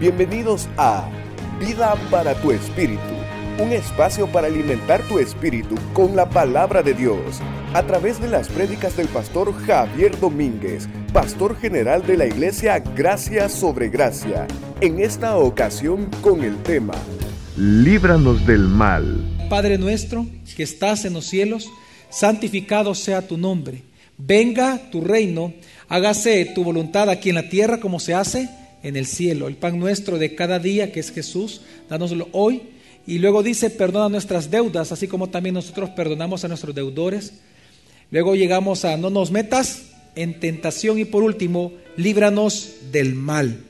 Bienvenidos a Vida para tu Espíritu, un espacio para alimentar tu espíritu con la palabra de Dios, a través de las prédicas del pastor Javier Domínguez, pastor general de la iglesia Gracia sobre Gracia, en esta ocasión con el tema Líbranos del mal. Padre nuestro, que estás en los cielos, santificado sea tu nombre. Venga tu reino, hágase tu voluntad aquí en la tierra como se hace en el cielo. El pan nuestro de cada día, que es Jesús, danoslo hoy. Y luego dice, perdona nuestras deudas, así como también nosotros perdonamos a nuestros deudores. Luego llegamos a no nos metas en tentación y por último, líbranos del mal.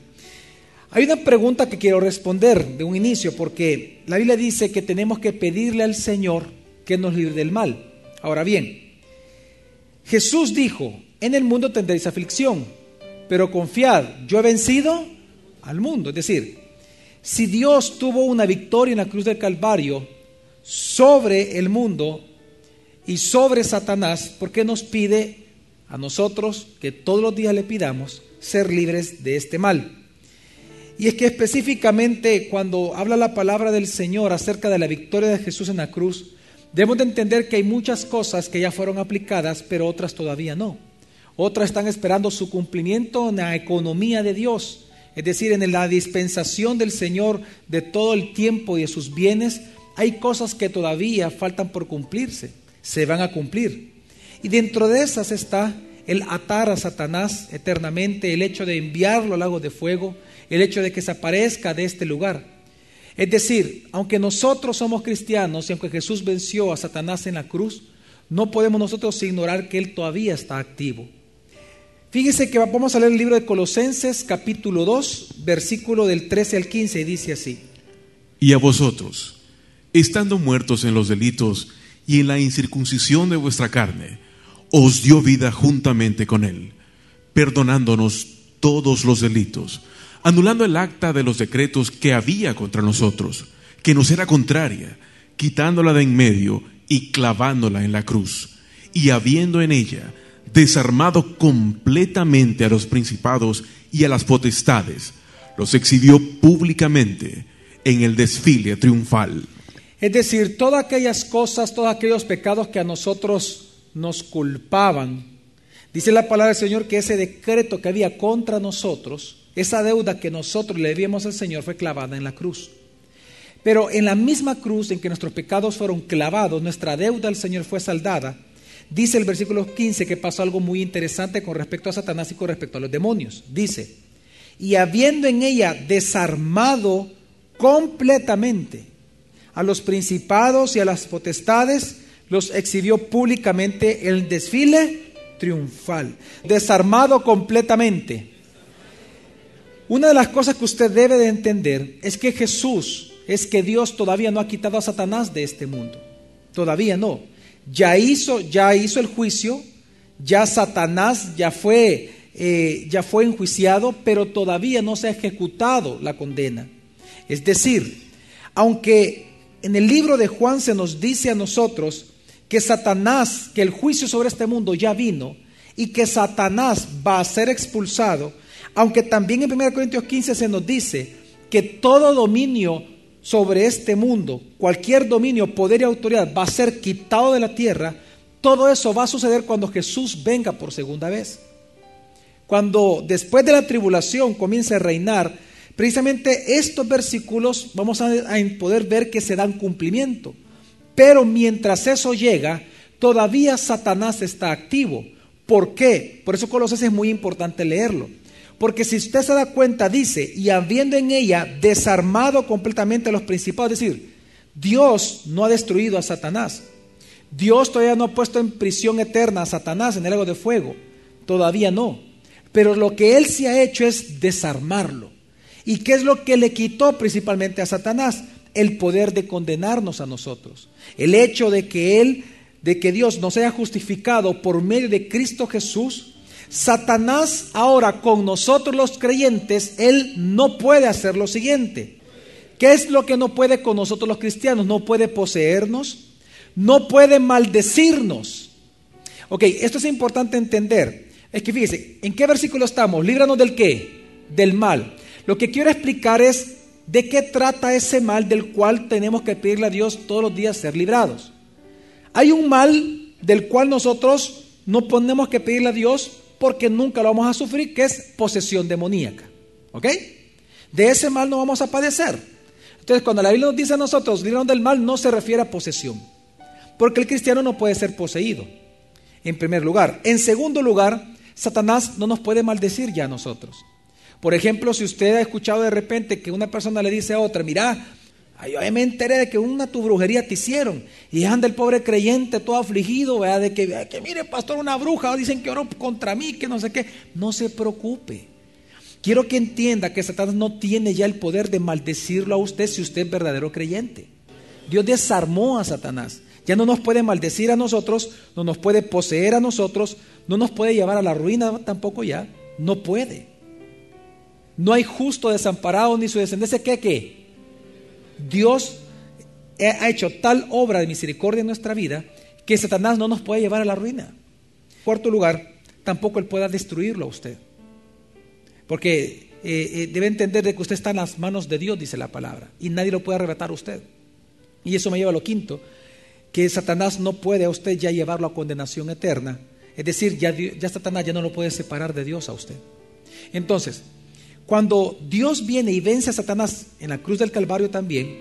Hay una pregunta que quiero responder de un inicio, porque la Biblia dice que tenemos que pedirle al Señor que nos libre del mal. Ahora bien, Jesús dijo, en el mundo tendréis aflicción, pero confiad, yo he vencido al mundo. Es decir, si Dios tuvo una victoria en la cruz del Calvario sobre el mundo y sobre Satanás, ¿por qué nos pide a nosotros que todos los días le pidamos ser libres de este mal? Y es que específicamente cuando habla la palabra del Señor acerca de la victoria de Jesús en la cruz, debemos de entender que hay muchas cosas que ya fueron aplicadas, pero otras todavía no. Otras están esperando su cumplimiento en la economía de Dios, es decir, en la dispensación del Señor de todo el tiempo y de sus bienes. Hay cosas que todavía faltan por cumplirse, se van a cumplir. Y dentro de esas está el atar a Satanás eternamente, el hecho de enviarlo al lago de fuego, el hecho de que desaparezca de este lugar. Es decir, aunque nosotros somos cristianos y aunque Jesús venció a Satanás en la cruz, no podemos nosotros ignorar que Él todavía está activo. Fíjese que vamos a leer el libro de Colosenses capítulo 2, versículo del 13 al 15 y dice así. Y a vosotros, estando muertos en los delitos y en la incircuncisión de vuestra carne, os dio vida juntamente con él, perdonándonos todos los delitos, anulando el acta de los decretos que había contra nosotros, que nos era contraria, quitándola de en medio y clavándola en la cruz, y habiendo en ella desarmado completamente a los principados y a las potestades, los exhibió públicamente en el desfile triunfal. Es decir, todas aquellas cosas, todos aquellos pecados que a nosotros nos culpaban, dice la palabra del Señor que ese decreto que había contra nosotros, esa deuda que nosotros le debíamos al Señor fue clavada en la cruz. Pero en la misma cruz en que nuestros pecados fueron clavados, nuestra deuda al Señor fue saldada Dice el versículo 15 que pasó algo muy interesante con respecto a Satanás y con respecto a los demonios. Dice, y habiendo en ella desarmado completamente a los principados y a las potestades, los exhibió públicamente en el desfile triunfal. Desarmado completamente. Una de las cosas que usted debe de entender es que Jesús, es que Dios todavía no ha quitado a Satanás de este mundo. Todavía no ya hizo, ya hizo el juicio, ya Satanás ya fue, eh, ya fue enjuiciado, pero todavía no se ha ejecutado la condena. Es decir, aunque en el libro de Juan se nos dice a nosotros que Satanás, que el juicio sobre este mundo ya vino y que Satanás va a ser expulsado, aunque también en 1 Corintios 15 se nos dice que todo dominio sobre este mundo, cualquier dominio, poder y autoridad va a ser quitado de la tierra, todo eso va a suceder cuando Jesús venga por segunda vez. Cuando después de la tribulación comience a reinar, precisamente estos versículos vamos a, poder ver que se dan cumplimiento. Pero mientras eso llega, todavía Satanás está activo. ¿Por qué? Por eso Colosenses es muy importante leerlo. Porque si usted se da cuenta, dice, y habiendo en ella desarmado completamente a los principados, es decir, Dios no ha destruido a Satanás. Dios todavía no ha puesto en prisión eterna a Satanás en el lago de fuego. Todavía no. Pero lo que Él sí ha hecho es desarmarlo. ¿Y qué es lo que le quitó principalmente a Satanás? El poder de condenarnos a nosotros. El hecho de que Él, de que Dios nos haya justificado por medio de Cristo Jesús, Satanás ahora con nosotros los creyentes, él no puede hacer lo siguiente. ¿Qué es lo que no puede con nosotros los cristianos? No puede poseernos, no puede maldecirnos. Ok, esto es importante entender. Es que fíjese, ¿en qué versículo estamos? Líbranos del qué? Del mal. Lo que quiero explicar es de qué trata ese mal del cual tenemos que pedirle a Dios todos los días ser librados. Hay un mal del cual nosotros no ponemos que pedirle a Dios porque nunca lo vamos a sufrir, que es posesión demoníaca. ¿Ok? De ese mal no vamos a padecer. Entonces, cuando la Biblia nos dice a nosotros, líbranos del mal, no se refiere a posesión. Porque el cristiano no puede ser poseído, en primer lugar. En segundo lugar, Satanás no nos puede maldecir ya a nosotros. Por ejemplo, si usted ha escuchado de repente que una persona le dice a otra, mira, yo me enteré de que una tu brujería te hicieron y anda el pobre creyente todo afligido, ¿verdad? de que, que mire pastor, una bruja, dicen que oró contra mí, que no sé qué, no se preocupe. Quiero que entienda que Satanás no tiene ya el poder de maldecirlo a usted si usted es verdadero creyente. Dios desarmó a Satanás. Ya no nos puede maldecir a nosotros, no nos puede poseer a nosotros, no nos puede llevar a la ruina tampoco ya. No puede. No hay justo desamparado ni su descendencia que qué. Dios ha hecho tal obra de misericordia en nuestra vida que Satanás no nos puede llevar a la ruina. Cuarto lugar, tampoco él pueda destruirlo a usted. Porque eh, eh, debe entender de que usted está en las manos de Dios, dice la palabra, y nadie lo puede arrebatar a usted. Y eso me lleva a lo quinto, que Satanás no puede a usted ya llevarlo a condenación eterna. Es decir, ya, ya Satanás ya no lo puede separar de Dios a usted. Entonces, cuando Dios viene y vence a Satanás en la cruz del Calvario también,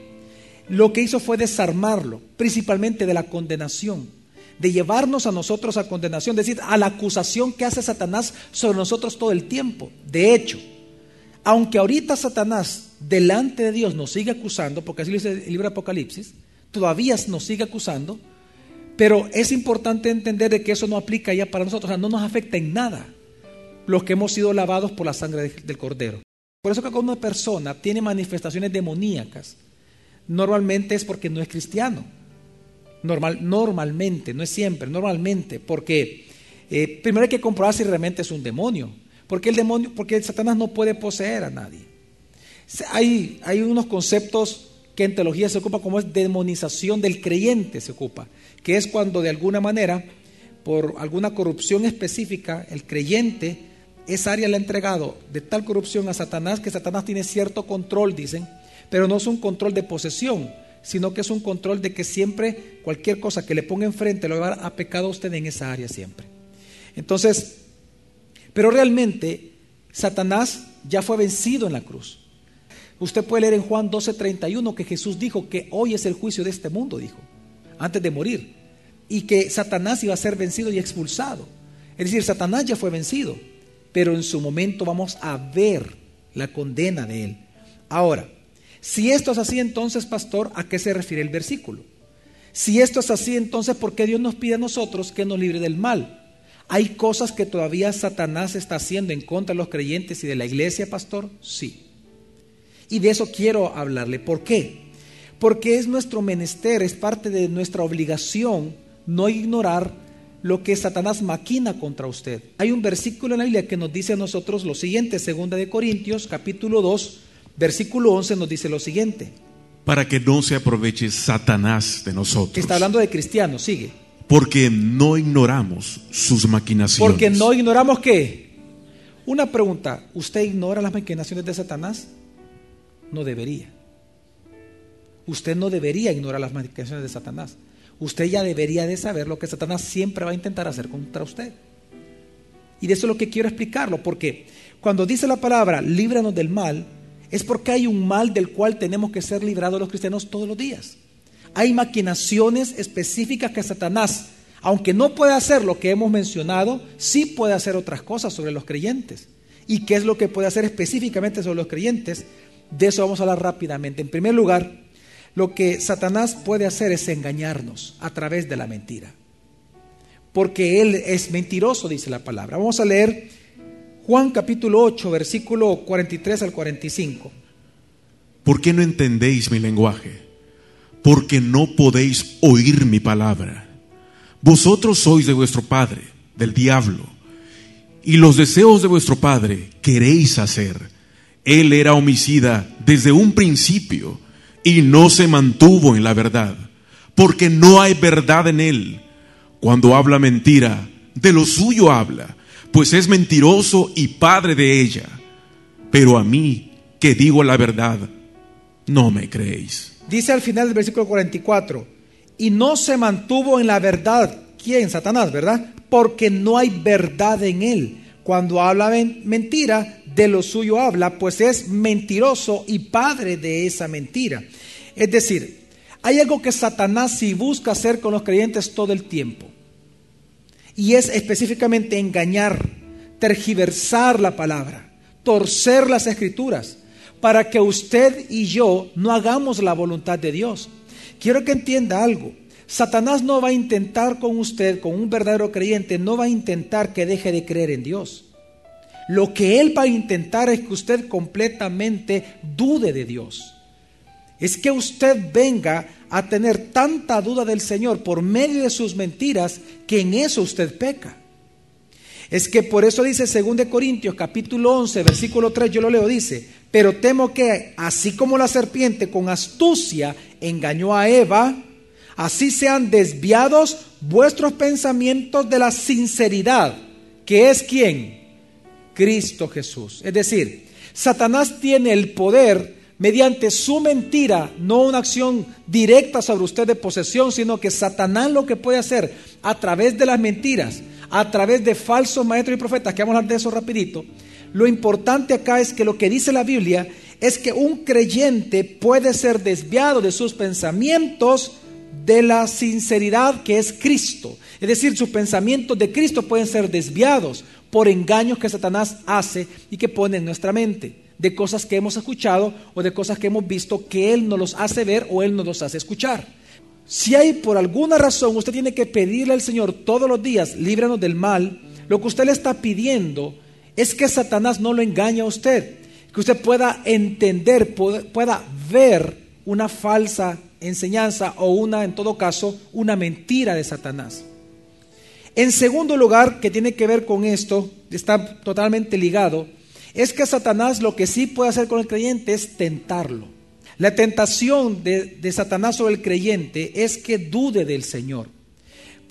lo que hizo fue desarmarlo, principalmente de la condenación de llevarnos a nosotros a condenación, es decir, a la acusación que hace Satanás sobre nosotros todo el tiempo. De hecho, aunque ahorita Satanás delante de Dios nos sigue acusando, porque así lo dice el libro de Apocalipsis, todavía nos sigue acusando, pero es importante entender de que eso no aplica ya para nosotros, o sea, no nos afecta en nada los que hemos sido lavados por la sangre del Cordero. Por eso que cuando una persona tiene manifestaciones demoníacas, normalmente es porque no es cristiano. Normal, normalmente, no es siempre, normalmente, porque eh, primero hay que comprobar si realmente es un demonio, porque el demonio, porque Satanás no puede poseer a nadie. Hay, hay unos conceptos que en teología se ocupa como es demonización del creyente, se ocupa, que es cuando de alguna manera, por alguna corrupción específica, el creyente, esa área le ha entregado de tal corrupción a Satanás que Satanás tiene cierto control, dicen, pero no es un control de posesión, sino que es un control de que siempre cualquier cosa que le ponga enfrente lo va a pecado a usted en esa área siempre. Entonces, pero realmente Satanás ya fue vencido en la cruz. Usted puede leer en Juan 12:31 que Jesús dijo que hoy es el juicio de este mundo, dijo, antes de morir, y que Satanás iba a ser vencido y expulsado. Es decir, Satanás ya fue vencido, pero en su momento vamos a ver la condena de él. Ahora, si esto es así, entonces, pastor, ¿a qué se refiere el versículo? Si esto es así, entonces, ¿por qué Dios nos pide a nosotros que nos libre del mal? ¿Hay cosas que todavía Satanás está haciendo en contra de los creyentes y de la iglesia, pastor? Sí. Y de eso quiero hablarle. ¿Por qué? Porque es nuestro menester, es parte de nuestra obligación no ignorar lo que Satanás maquina contra usted. Hay un versículo en la Biblia que nos dice a nosotros lo siguiente, segunda de Corintios, capítulo 2, Versículo 11 nos dice lo siguiente. Para que no se aproveche Satanás de nosotros. está hablando de cristianos, sigue. Porque no ignoramos sus maquinaciones. Porque no ignoramos qué. Una pregunta, ¿usted ignora las maquinaciones de Satanás? No debería. Usted no debería ignorar las maquinaciones de Satanás. Usted ya debería de saber lo que Satanás siempre va a intentar hacer contra usted. Y de eso es lo que quiero explicarlo, porque cuando dice la palabra, líbranos del mal, es porque hay un mal del cual tenemos que ser librados los cristianos todos los días. Hay maquinaciones específicas que Satanás, aunque no puede hacer lo que hemos mencionado, sí puede hacer otras cosas sobre los creyentes. ¿Y qué es lo que puede hacer específicamente sobre los creyentes? De eso vamos a hablar rápidamente. En primer lugar, lo que Satanás puede hacer es engañarnos a través de la mentira. Porque Él es mentiroso, dice la palabra. Vamos a leer Juan capítulo 8, versículo 43 al 45. ¿Por qué no entendéis mi lenguaje? Porque no podéis oír mi palabra. Vosotros sois de vuestro padre, del diablo, y los deseos de vuestro padre queréis hacer. Él era homicida desde un principio y no se mantuvo en la verdad, porque no hay verdad en él. Cuando habla mentira, de lo suyo habla pues es mentiroso y padre de ella. Pero a mí que digo la verdad, no me creéis. Dice al final del versículo 44, y no se mantuvo en la verdad. ¿Quién? Satanás, ¿verdad? Porque no hay verdad en él. Cuando habla mentira, de lo suyo habla, pues es mentiroso y padre de esa mentira. Es decir, hay algo que Satanás sí busca hacer con los creyentes todo el tiempo. Y es específicamente engañar, tergiversar la palabra, torcer las escrituras, para que usted y yo no hagamos la voluntad de Dios. Quiero que entienda algo. Satanás no va a intentar con usted, con un verdadero creyente, no va a intentar que deje de creer en Dios. Lo que él va a intentar es que usted completamente dude de Dios. Es que usted venga a tener tanta duda del Señor por medio de sus mentiras que en eso usted peca. Es que por eso dice 2 Corintios capítulo 11 versículo 3, yo lo leo, dice, pero temo que así como la serpiente con astucia engañó a Eva, así sean desviados vuestros pensamientos de la sinceridad, que es quién? Cristo Jesús. Es decir, Satanás tiene el poder mediante su mentira, no una acción directa sobre usted de posesión, sino que Satanás lo que puede hacer a través de las mentiras, a través de falsos maestros y profetas, que vamos a hablar de eso rapidito, lo importante acá es que lo que dice la Biblia es que un creyente puede ser desviado de sus pensamientos de la sinceridad que es Cristo. Es decir, sus pensamientos de Cristo pueden ser desviados por engaños que Satanás hace y que pone en nuestra mente de cosas que hemos escuchado o de cosas que hemos visto que Él nos los hace ver o Él nos los hace escuchar. Si hay por alguna razón, usted tiene que pedirle al Señor todos los días, líbranos del mal, lo que usted le está pidiendo es que Satanás no lo engañe a usted, que usted pueda entender, pueda ver una falsa enseñanza o una, en todo caso, una mentira de Satanás. En segundo lugar, que tiene que ver con esto, está totalmente ligado, es que Satanás lo que sí puede hacer con el creyente es tentarlo. La tentación de, Satanás sobre el creyente es que dude del Señor.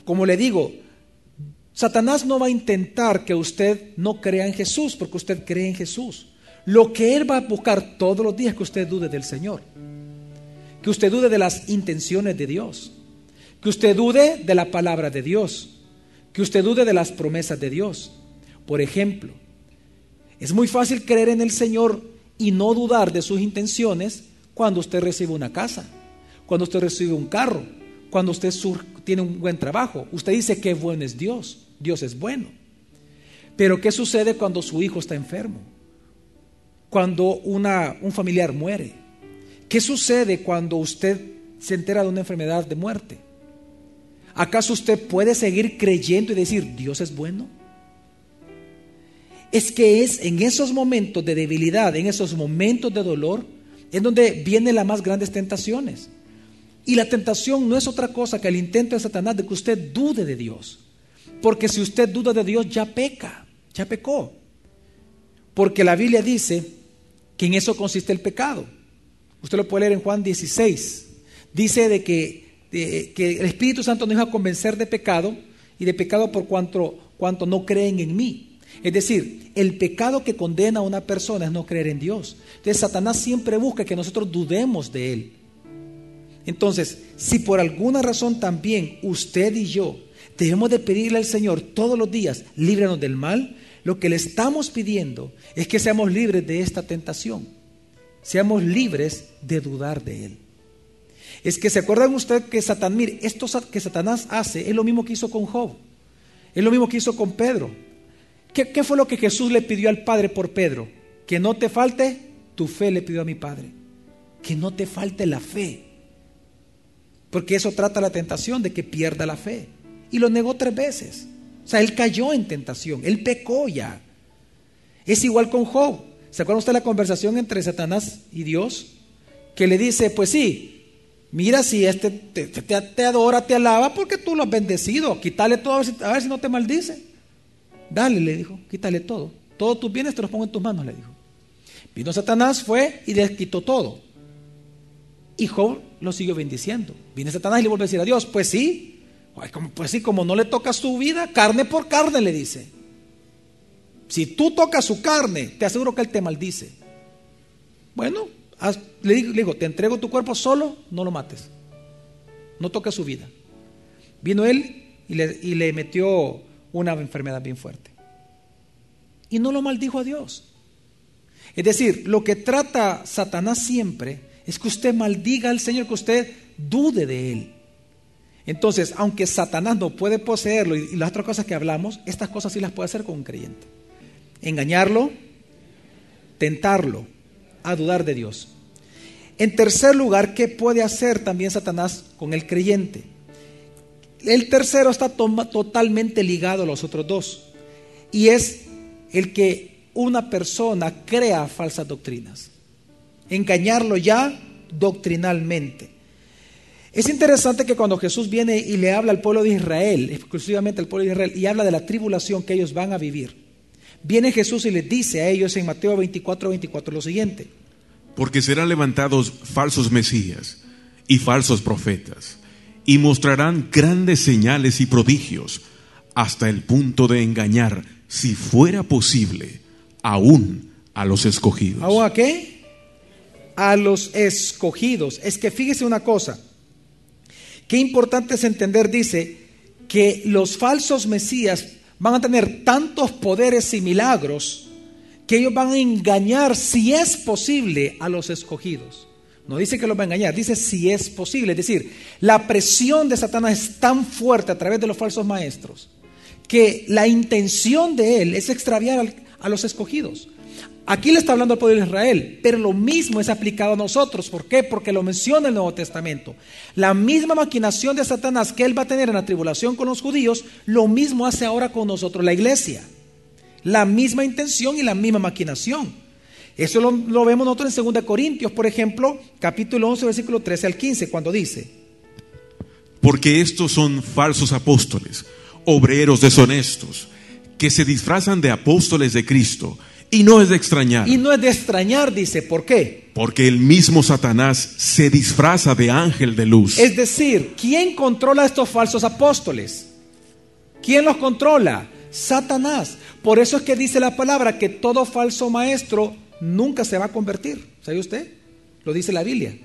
Como le digo, Satanás no va a intentar que usted no crea en Jesús, porque usted cree en Jesús. Lo que él va a buscar todos los días es que usted dude del Señor, que usted dude de las intenciones de Dios, que usted dude de la palabra de Dios, que usted dude de las promesas de Dios. Por ejemplo, es muy fácil creer en el Señor y no dudar de sus intenciones cuando usted recibe una casa, cuando usted recibe un carro, cuando usted tiene un buen trabajo. Usted dice que bueno es Dios, Dios es bueno. Pero ¿qué sucede cuando su hijo está enfermo? Cuando un familiar muere. ¿Qué sucede cuando usted se entera de una enfermedad de muerte? ¿Acaso usted puede seguir creyendo y decir, Dios es bueno? es que es en esos momentos de debilidad, en esos momentos de dolor, es donde vienen las más grandes tentaciones. Y la tentación no es otra cosa que el intento de Satanás de que usted dude de Dios. Porque si usted duda de Dios, ya peca, ya pecó. Porque la Biblia dice que en eso consiste el pecado. Usted lo puede leer en Juan 16. Dice de que, que el Espíritu Santo nos iba a convencer de pecado y de pecado por cuanto, cuanto no creen en mí. Es decir, el pecado que condena a una persona es no creer en Dios. Entonces Satanás siempre busca que nosotros dudemos de Él. Entonces, si por alguna razón también usted y yo debemos de pedirle al Señor todos los días, líbranos del mal, lo que le estamos pidiendo es que seamos libres de esta tentación. Seamos libres de dudar de Él. Es que se acuerdan usted que Satanás, mire, esto que Satanás hace es lo mismo que hizo con Job, es lo mismo que hizo con Pedro. ¿Qué, fue lo que Jesús le pidió al Padre por Pedro? Que no te falte tu fe, le pidió a mi Padre. Que no te falte la fe. Porque eso trata la tentación de que pierda la fe. Y lo negó tres veces. O sea, él cayó en tentación, él pecó ya. Es igual con Job. ¿Se acuerda usted la conversación entre Satanás y Dios? Que le dice, pues sí, mira si este te, adora, te alaba, porque tú lo has bendecido. Quítale todo a ver si no te maldice. Dale, le dijo, quítale todo. Todos tus bienes te los pongo en tus manos, le dijo. Vino Satanás, fue y le quitó todo. Y Job lo siguió bendiciendo. Viene Satanás y le vuelve a decir a Dios, pues sí, pues sí, como no le toca su vida, carne por carne le dice. Si tú tocas su carne, te aseguro que él te maldice. Bueno, haz- le digo, te entrego tu cuerpo solo, no lo mates. No toques su vida. Vino él y le, y le metió una enfermedad bien fuerte. Y no lo maldijo a Dios. Es decir, lo que trata Satanás siempre es que usted maldiga al Señor, que usted dude de Él. Entonces, aunque Satanás no puede poseerlo y las otras cosas que hablamos, estas cosas sí las puede hacer con un creyente. Engañarlo, tentarlo, a dudar de Dios. En tercer lugar, ¿qué puede hacer también Satanás con el creyente? El tercero está totalmente ligado a los otros dos. Y es el que una persona crea falsas doctrinas. Engañarlo ya doctrinalmente. Es interesante que cuando Jesús viene y le habla al pueblo de Israel, exclusivamente al pueblo de Israel, y habla de la tribulación que ellos van a vivir, viene Jesús y les dice a ellos en Mateo 24, 24 lo siguiente. Porque serán levantados falsos mesías y falsos profetas, y mostrarán grandes señales y prodigios, hasta el punto de engañar, si fuera posible, aún a los escogidos. ¿Aún a qué? A los escogidos. Es que fíjese una cosa. Qué importante es entender, dice, que los falsos mesías van a tener tantos poderes y milagros que ellos van a engañar, si es posible, a los escogidos. No dice que los va a engañar, dice si es posible. Es decir, la presión de Satanás es tan fuerte a través de los falsos maestros que la intención de él es extraviar a los escogidos. Aquí le está hablando al pueblo de Israel, pero lo mismo es aplicado a nosotros. ¿Por qué? Porque lo menciona el Nuevo Testamento. La misma maquinación de Satanás que él va a tener en la tribulación con los judíos, lo mismo hace ahora con nosotros, la iglesia. La misma intención y la misma maquinación. Eso lo, lo vemos nosotros en 2 Corintios, por ejemplo, capítulo 11, versículo 13 al 15, cuando dice, Porque estos son falsos apóstoles, obreros deshonestos, que se disfrazan de apóstoles de Cristo. Y no es de extrañar, y no es de extrañar, dice, ¿por qué? porque el mismo Satanás se disfraza de ángel de luz. Es decir, ¿quién controla a estos falsos apóstoles? ¿Quién los controla? Satanás. Por eso es que dice la palabra que todo falso maestro nunca se va a convertir. ¿Sabe usted? Lo dice la Biblia.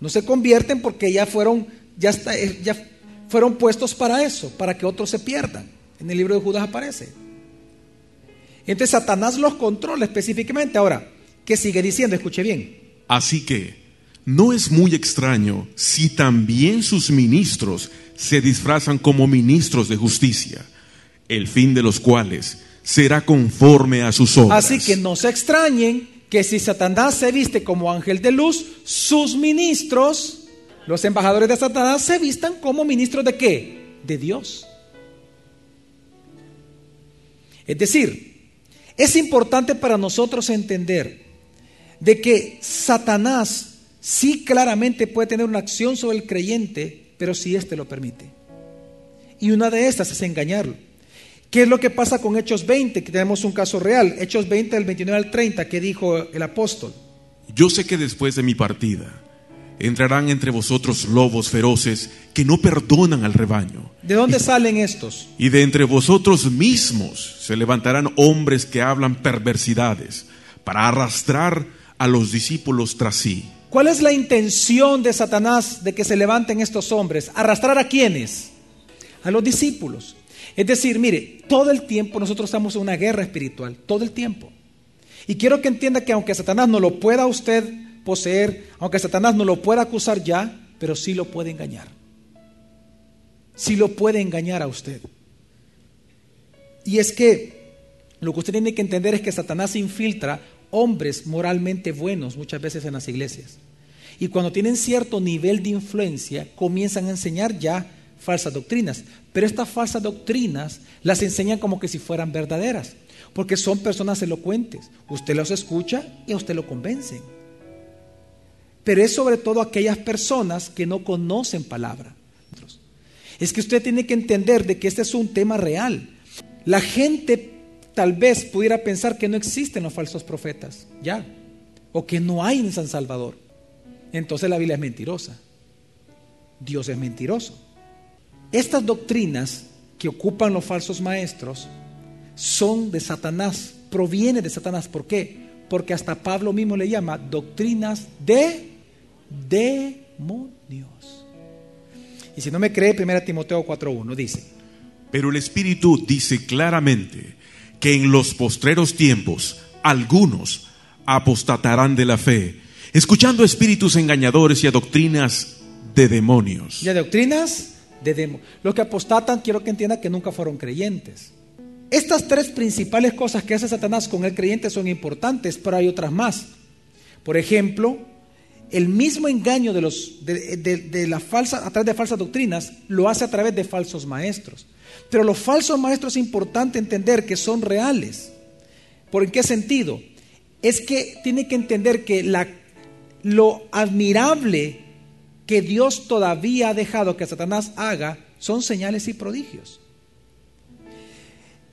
No se convierten porque ya fueron, ya, está- eh, ya fueron puestos para eso, para que otros se pierdan. En el libro de Judas aparece. Entonces Satanás los controla específicamente. Ahora, ¿qué sigue diciendo? Escuche bien. Así que no es muy extraño si también sus ministros se disfrazan como ministros de justicia, el fin de los cuales será conforme a sus obras. Así que no se extrañen que si Satanás se viste como ángel de luz, sus ministros, los embajadores de Satanás, se vistan como ministros de qué? De Dios. Es decir, es importante para nosotros entender de que Satanás sí claramente puede tener una acción sobre el creyente, pero si éste lo permite. Y una de estas es engañarlo. ¿Qué es lo que pasa con Hechos 20? Que tenemos un caso real. Hechos 20 del 29 al 30, que dijo el apóstol. Yo sé que después de mi partida entrarán entre vosotros lobos feroces que no perdonan al rebaño. ¿De dónde salen estos? Y de entre vosotros mismos se levantarán hombres que hablan perversidades para arrastrar a los discípulos tras sí. ¿Cuál es la intención de Satanás de que se levanten estos hombres? ¿Arrastrar a quiénes? A los discípulos. Es decir, mire, todo el tiempo nosotros estamos en una guerra espiritual, todo el tiempo. Y quiero que entienda que aunque Satanás no lo pueda usted poseer, aunque Satanás no lo pueda acusar ya, pero sí lo puede engañar. Sí lo puede engañar a usted. Y es que lo que usted tiene que entender es que Satanás infiltra hombres moralmente buenos muchas veces en las iglesias. Y cuando tienen cierto nivel de influencia, comienzan a enseñar ya falsas doctrinas. Pero estas falsas doctrinas las enseñan como que si fueran verdaderas, porque son personas elocuentes. Usted los escucha y a usted lo convencen. Pero es sobre todo aquellas personas que no conocen palabra. Es que usted tiene que entender de que este es un tema real. La gente tal vez pudiera pensar que no existen los falsos profetas, ya, o que no hay en San Salvador. Entonces la Biblia es mentirosa. Dios es mentiroso. Estas doctrinas que ocupan los falsos maestros son de Satanás, proviene de Satanás. ¿Por qué? porque hasta Pablo mismo le llama doctrinas de demonios. Y si no me cree, 1 Timoteo 4.1 dice, Pero el Espíritu dice claramente que en los postreros tiempos algunos apostatarán de la fe, escuchando espíritus engañadores y a doctrinas de demonios. y a doctrinas de demonios. Los que apostatan, quiero que entiendan que nunca fueron creyentes. Estas tres principales cosas que hace Satanás con el creyente son importantes, pero hay otras más. Por ejemplo, el mismo engaño de los de, de- de a través de falsas doctrinas lo hace a través de falsos maestros. Pero los falsos maestros es importante entender que son reales. ¿Por en qué sentido? Es que tiene que entender que la, lo admirable que Dios todavía ha dejado que Satanás haga son señales y prodigios.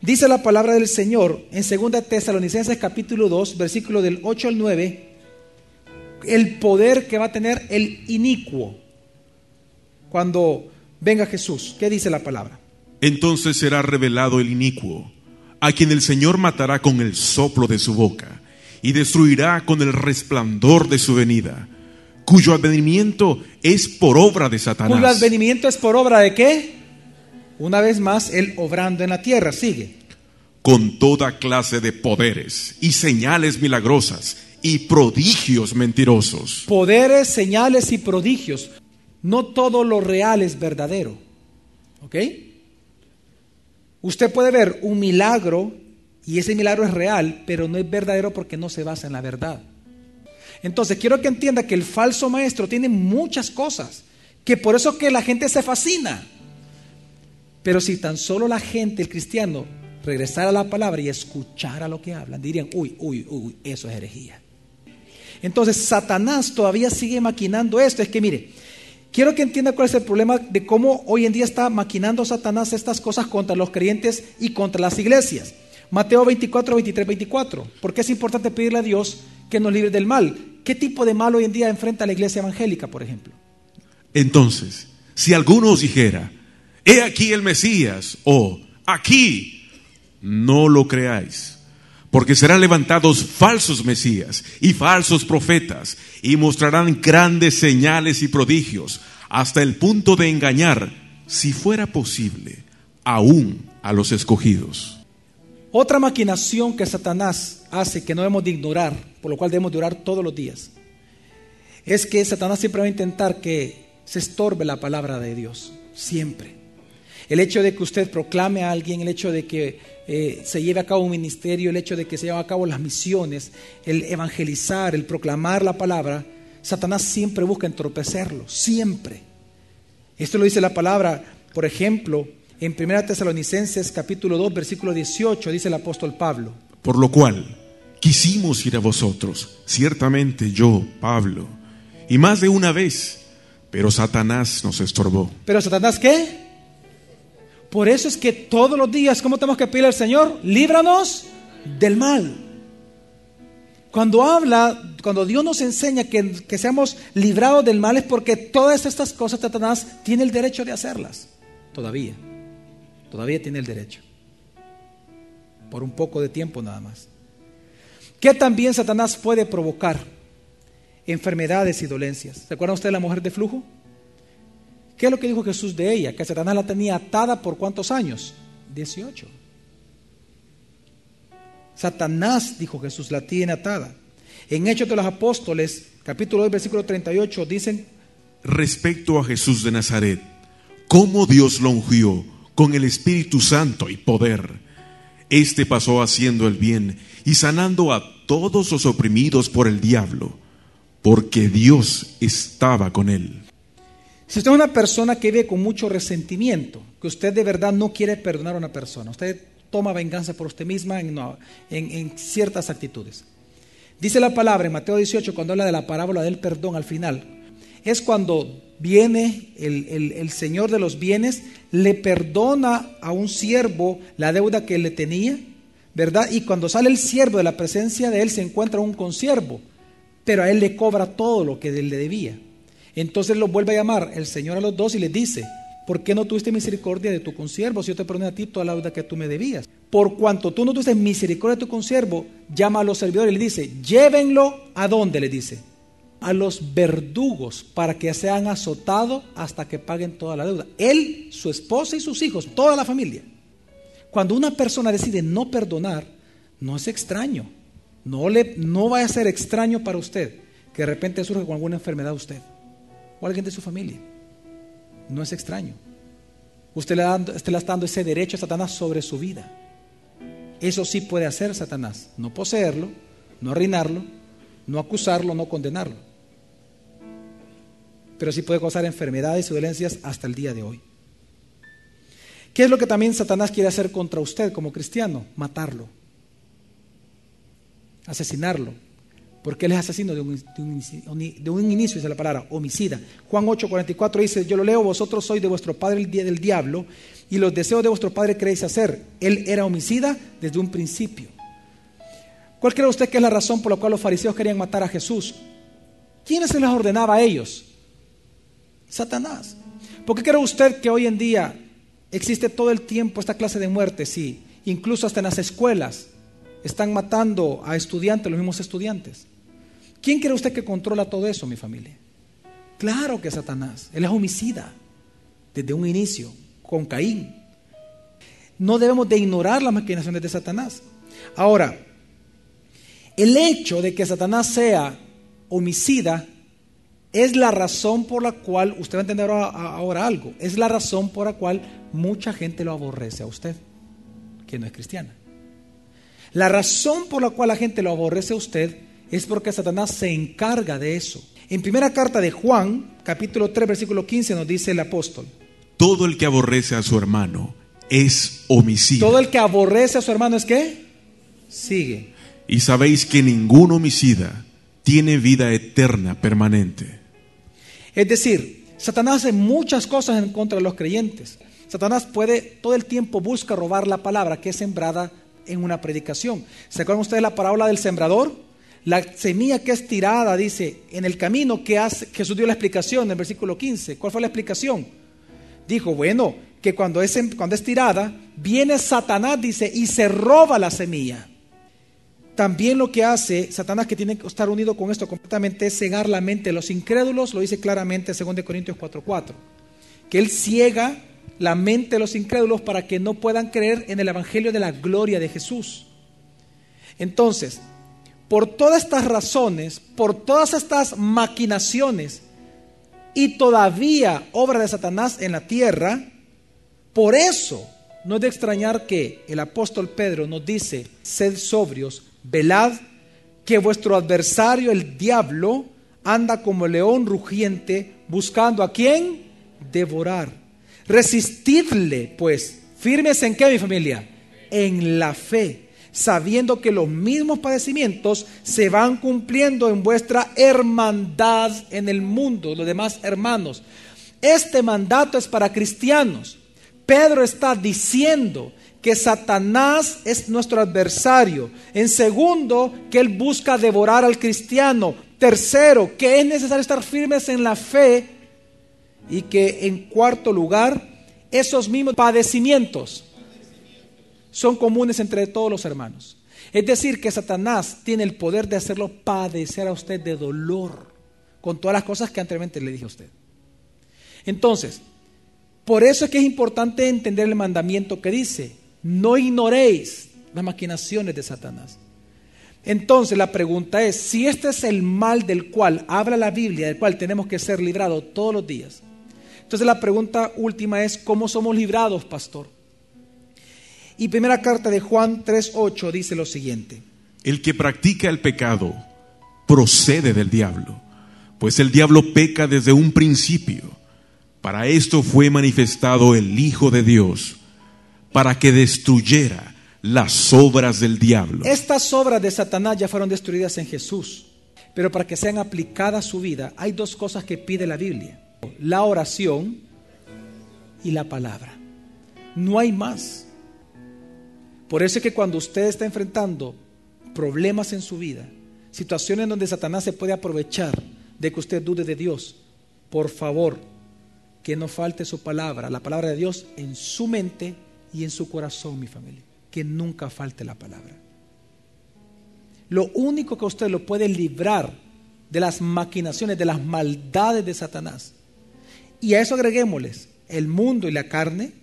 Dice la palabra del Señor en 2 Tesalonicenses capítulo 2, versículo del 8 al 9, el poder que va a tener el inicuo cuando venga Jesús. ¿Qué dice la palabra? Entonces será revelado el inicuo, a quien el Señor matará con el soplo de su boca y destruirá con el resplandor de su venida, cuyo advenimiento es por obra de Cuyo Satanás. advenimiento es por obra de qué? Una vez más, él obrando en la tierra. Sigue. con toda clase de poderes y señales milagrosas y prodigios mentirosos. Poderes, señales y prodigios. No todo lo real es verdadero. ¿Ok? Usted puede ver un milagro y ese milagro es real, pero no es verdadero porque no se basa en la verdad. Entonces, quiero que entienda que el falso maestro tiene muchas cosas, que por eso que la gente se fascina. Pero si tan solo la gente, el cristiano, regresara a la palabra y escuchara lo que hablan, dirían, uy, uy, uy, eso es herejía. Entonces, Satanás todavía sigue maquinando esto. Es que, mire, quiero que entienda cuál es el problema de cómo hoy en día está maquinando Satanás estas cosas contra los creyentes y contra las iglesias. Mateo 24, 23, 24. ¿Por qué es importante pedirle a Dios que nos libre del mal? ¿Qué tipo de mal hoy en día enfrenta la iglesia evangélica, por ejemplo? Entonces, si alguno os dijera, he aquí el Mesías, o aquí, no lo creáis, porque serán levantados falsos Mesías y falsos profetas, y mostrarán grandes señales y prodigios, hasta el punto de engañar, si fuera posible, aún a los escogidos. Otra maquinación que Satanás hace que no debemos de ignorar, por lo cual debemos de orar todos los días, es que Satanás siempre va a intentar que se estorbe la palabra de Dios, siempre. El hecho de que usted proclame a alguien, el hecho de que eh, se lleve a cabo un ministerio, el hecho de que se lleven a cabo las misiones, el evangelizar, el proclamar la palabra, Satanás siempre busca entorpecerlo, siempre. Esto lo dice la palabra, por ejemplo, en 1 Tesalonicenses capítulo 2, versículo 18, dice el apóstol Pablo. Por lo cual, quisimos ir a vosotros, ciertamente yo, Pablo, y más de una vez, pero Satanás nos estorbó. Pero Satanás, ¿qué? Por eso es que todos los días, ¿cómo tenemos que pedirle al Señor? Líbranos del mal. Cuando habla, cuando Dios nos enseña que, que seamos librados del mal es porque todas estas cosas Satanás tiene el derecho de hacerlas. Todavía. Todavía tiene el derecho. Por un poco de tiempo nada más. ¿Qué también Satanás puede provocar? Enfermedades y dolencias. ¿Se acuerdan ustedes de la mujer de flujo? ¿Qué es lo que dijo Jesús de ella? Que Satanás la tenía atada por cuántos años? 18. Satanás, dijo Jesús, la tiene atada. En Hechos de los Apóstoles, capítulo 2, versículo 38, dicen, Respecto a Jesús de Nazaret, cómo Dios lo ungió con el Espíritu Santo y poder. Este pasó haciendo el bien y sanando a todos los oprimidos por el diablo, porque Dios estaba con él. Si usted es una persona que vive con mucho resentimiento, que usted de verdad no quiere perdonar a una persona, usted toma venganza por usted misma en, ciertas actitudes. Dice la palabra en Mateo 18, cuando habla de la parábola del perdón al final, es cuando viene el, Señor de los bienes, le perdona a un siervo la deuda que le tenía, ¿verdad? Y cuando sale el siervo de la presencia de él, se encuentra un consiervo, pero a él le cobra todo lo que él le debía. Entonces lo vuelve a llamar el Señor a los dos y les dice, ¿por qué no tuviste misericordia de tu consiervo si yo te perdoné a ti toda la deuda que tú me debías? por cuanto tú no tuviste misericordia de tu consiervo, llama a los servidores y le dice, llévenlo a dónde le dice, a los verdugos para que sean azotados hasta que paguen toda la deuda. Él, su esposa y sus hijos, toda la familia. Cuando una persona decide no perdonar, no es extraño. No, le, no va a ser extraño para usted que de repente surge con alguna enfermedad usted o alguien de su familia. No es extraño. Usted le, usted está dando ese derecho a Satanás sobre su vida. Eso sí puede hacer Satanás. No poseerlo, no reinarlo, no acusarlo, no condenarlo. Pero sí puede causar enfermedades y dolencias hasta el día de hoy. ¿Qué es lo que también Satanás quiere hacer contra usted como cristiano? Matarlo, asesinarlo, porque él es asesino de un, de un, inicio, dice la palabra, homicida. Juan 8:44 dice, yo lo leo, vosotros sois de vuestro padre el día del diablo, y los deseos de vuestro padre queréis hacer. Él era homicida desde un principio. ¿Cuál cree usted que es la razón por la cual los fariseos querían matar a Jesús? ¿Quién se les ordenaba a ellos? Satanás. ¿Por qué cree usted que hoy en día existe todo el tiempo esta clase de muertes? Sí, incluso hasta en las escuelas están matando a estudiantes, los mismos estudiantes. ¿Quién cree usted que controla todo eso, mi familia? Claro que Satanás. Él es homicida desde un inicio, con Caín. No debemos de ignorar las maquinaciones de Satanás. Ahora, el hecho de que Satanás sea homicida es la razón por la cual, usted va a entender ahora, algo, es la razón por la cual mucha gente lo aborrece a usted, que no es cristiana. La razón por la cual la gente lo aborrece a usted es porque Satanás se encarga de eso. En primera carta de Juan, capítulo 3, versículo 15, nos dice el apóstol. Todo el que aborrece a su hermano es homicida. Todo el que aborrece a su hermano es qué? Sigue. Y sabéis que ningún homicida tiene vida eterna permanente. Es decir, Satanás hace muchas cosas en contra de los creyentes. Satanás puede, todo el tiempo busca robar la palabra que es sembrada en una predicación. ¿Se acuerdan ustedes la parábola del sembrador? La semilla que es tirada, dice, en el camino que hace, Jesús dio la explicación en el versículo 15. ¿Cuál fue la explicación? Dijo, bueno, que cuando es, cuando es tirada, viene Satanás, dice, y se roba la semilla. También lo que hace Satanás, que tiene que estar unido con esto completamente, es cegar la mente de los incrédulos, lo dice claramente 2 Corintios 4:4, que él ciega la mente de los incrédulos para que no puedan creer en el Evangelio de la gloria de Jesús. Entonces, por todas estas razones, por todas estas maquinaciones y todavía obra de Satanás en la tierra, por eso no es de extrañar que el apóstol Pedro nos dice, sed sobrios, velad, que vuestro adversario, el diablo, anda como león rugiente buscando a quién devorar. Resistidle, pues, firmes en qué, mi familia? En la fe, sabiendo que los mismos padecimientos se van cumpliendo en vuestra hermandad en el mundo, los demás hermanos. Este mandato es para cristianos. Pedro está diciendo que Satanás es nuestro adversario. En segundo, que él busca devorar al cristiano. Tercero, que es necesario estar firmes en la fe y que en cuarto lugar, esos mismos padecimientos son comunes entre todos los hermanos. Es decir, que Satanás tiene el poder de hacerlo padecer a usted de dolor con todas las cosas que anteriormente le dije a usted. Entonces, por eso es que es importante entender el mandamiento que dice, no ignoréis las maquinaciones de Satanás. Entonces la pregunta es, si este es el mal del cual habla la Biblia, del cual tenemos que ser librados todos los días, entonces la pregunta última es, ¿cómo somos librados, pastor? Y primera carta de Juan 3.8 dice lo siguiente. El que practica el pecado procede del diablo, pues el diablo peca desde un principio. Para esto fue manifestado el Hijo de Dios, para que destruyera las obras del diablo. Estas obras de Satanás ya fueron destruidas en Jesús, pero para que sean aplicadas a su vida hay dos cosas que pide la Biblia la oración y la palabra. No hay más. Por eso es que cuando usted está enfrentando problemas en su vida, situaciones donde Satanás se puede aprovechar de que usted dude de Dios, por favor, que no falte su palabra, la palabra de Dios en su mente y en su corazón, mi familia. que nunca falte la palabra. Lo único que usted lo puede librar de las maquinaciones, de las maldades de Satanás. Y a eso agreguémosles el mundo y la carne.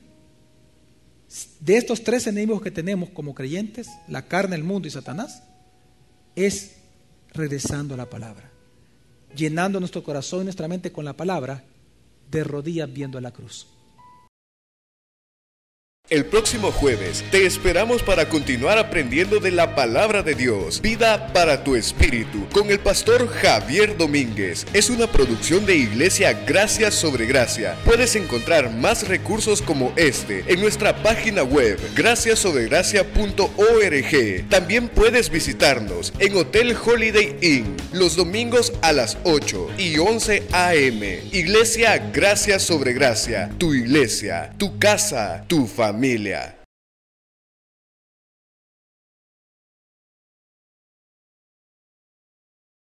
De estos tres enemigos que tenemos como creyentes, la carne, el mundo y Satanás, es regresando a la palabra, llenando nuestro corazón y nuestra mente con la palabra, de rodillas viendo a la cruz. El próximo jueves te esperamos para continuar aprendiendo de la palabra de Dios, Vida para tu Espíritu, con el pastor Javier Domínguez. Es una producción de Iglesia Gracias sobre Gracia. Puedes encontrar más recursos como este en nuestra página web, graciasobregracia.org. También puedes visitarnos en Hotel Holiday Inn los domingos a las 8 y 11 a.m. Iglesia Gracias sobre Gracia, tu iglesia, tu casa, tu familia familia.